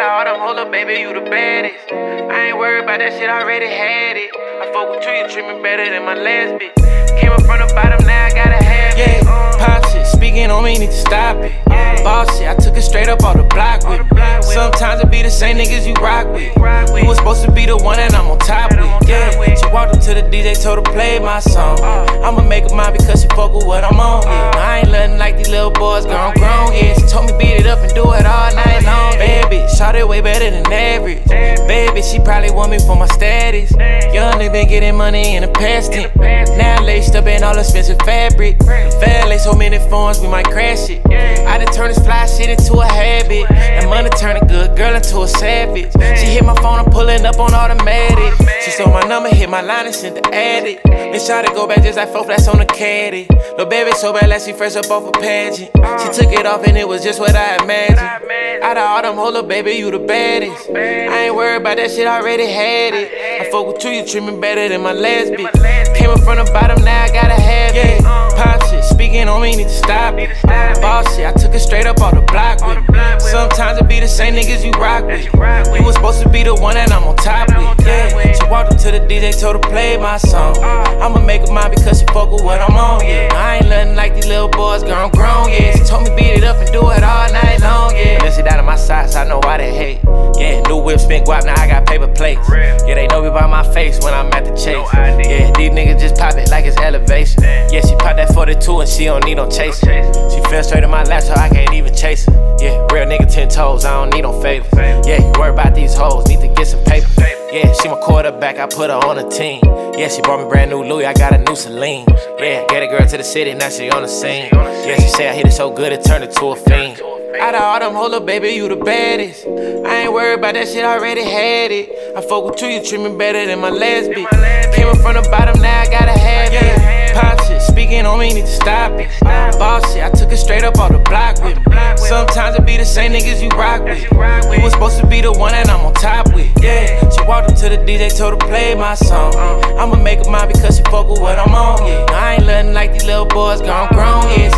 little baby, you the baddest. I ain't worried about that shit, I already had it. I fuck with you, you treat me better than my last bitch. Came up from the bottom, now I gotta have it. Yeah, uh. pop shit, speaking on me, need to stop it. Boss shit, I took it straight up all the. Sometimes it be the same niggas you rock with. You was supposed to be the one that I'm on top with. Yeah, she walked up to the DJ, told her play my song. I'ma make her mine because she fuck with what I'm on. Yeah, I ain't nothing like these little boys, girl, I'm grown. Yeah, she told me beat it up and do it all night long. Baby, shot it way better than average. Baby, she probably want me for my status. Young nigga been getting money in the past tense. Now laced up in all expensive fabric. Valet so many phones, we might crash it. I done turn this fly shit into a habit. Money turn a good girl into a savage. She hit my phone, I'm pulling up on automatic. She stole my number, hit my line and sent the addict. Then shot to go back just like four flats on the caddy. Lil' baby so bad like she fresh up off a pageant. She took it off and it was just what I imagined. Out of all them little baby, you the baddest. I ain't worried about that shit, I already had it. I fuck with you, you treat me better than my last bitch. Came up from the bottom, now I gotta have it. Pop shit, speaking on me, need to stop it. Boss shit, I took it straight up off the same niggas you rock with. You was supposed to be the one that I'm on top with. Yeah, she walked up to the DJ, told her play my song. Uh, uh. I'ma make her mine because she fuck with what I'm on. Yeah, I ain't nothing like these little boys, girl, I'm grown. Yeah, she told me beat it up and do it all night long. Yeah, then she down in my socks, I know why they hate. Yeah, new whip, spin guap, now I got paper plates. Yeah, they know me by my face when I'm at the chase. Yeah, these niggas just pop it like it's elevation. Yeah, she pop that 42 and she don't need no chaser. She fell straight in my lap, so I can't even chase her. Yeah, real nigga 10 toes, I don't need no favors. Yeah, you worry about these hoes, need to get some paper. Yeah, she my quarterback, I put her on a team. Yeah, she bought me brand new Louis, I got a new Celine. Yeah, get a girl to the city, now she on the scene. Yeah, she say I hit it so good it turned into a fiend. Out of all them little baby, you the baddest. I ain't worried about that shit, I already had it. I fuck with you, you treat me better than my last bitch. Came up from the bottom, now I gotta have it. Pop shit, speaking on me, need to stop it. Boss shit, I took it straight up off the block with. Sometimes it be the same niggas you rock with. You was supposed to be the one that I'm on top with. Yeah, she walked up to the DJ, told her play my song. Uh-huh. I'ma make her mine because she fuck with what I'm on. Yeah, I ain't nothing like these little boys, I'm grown. Yeah.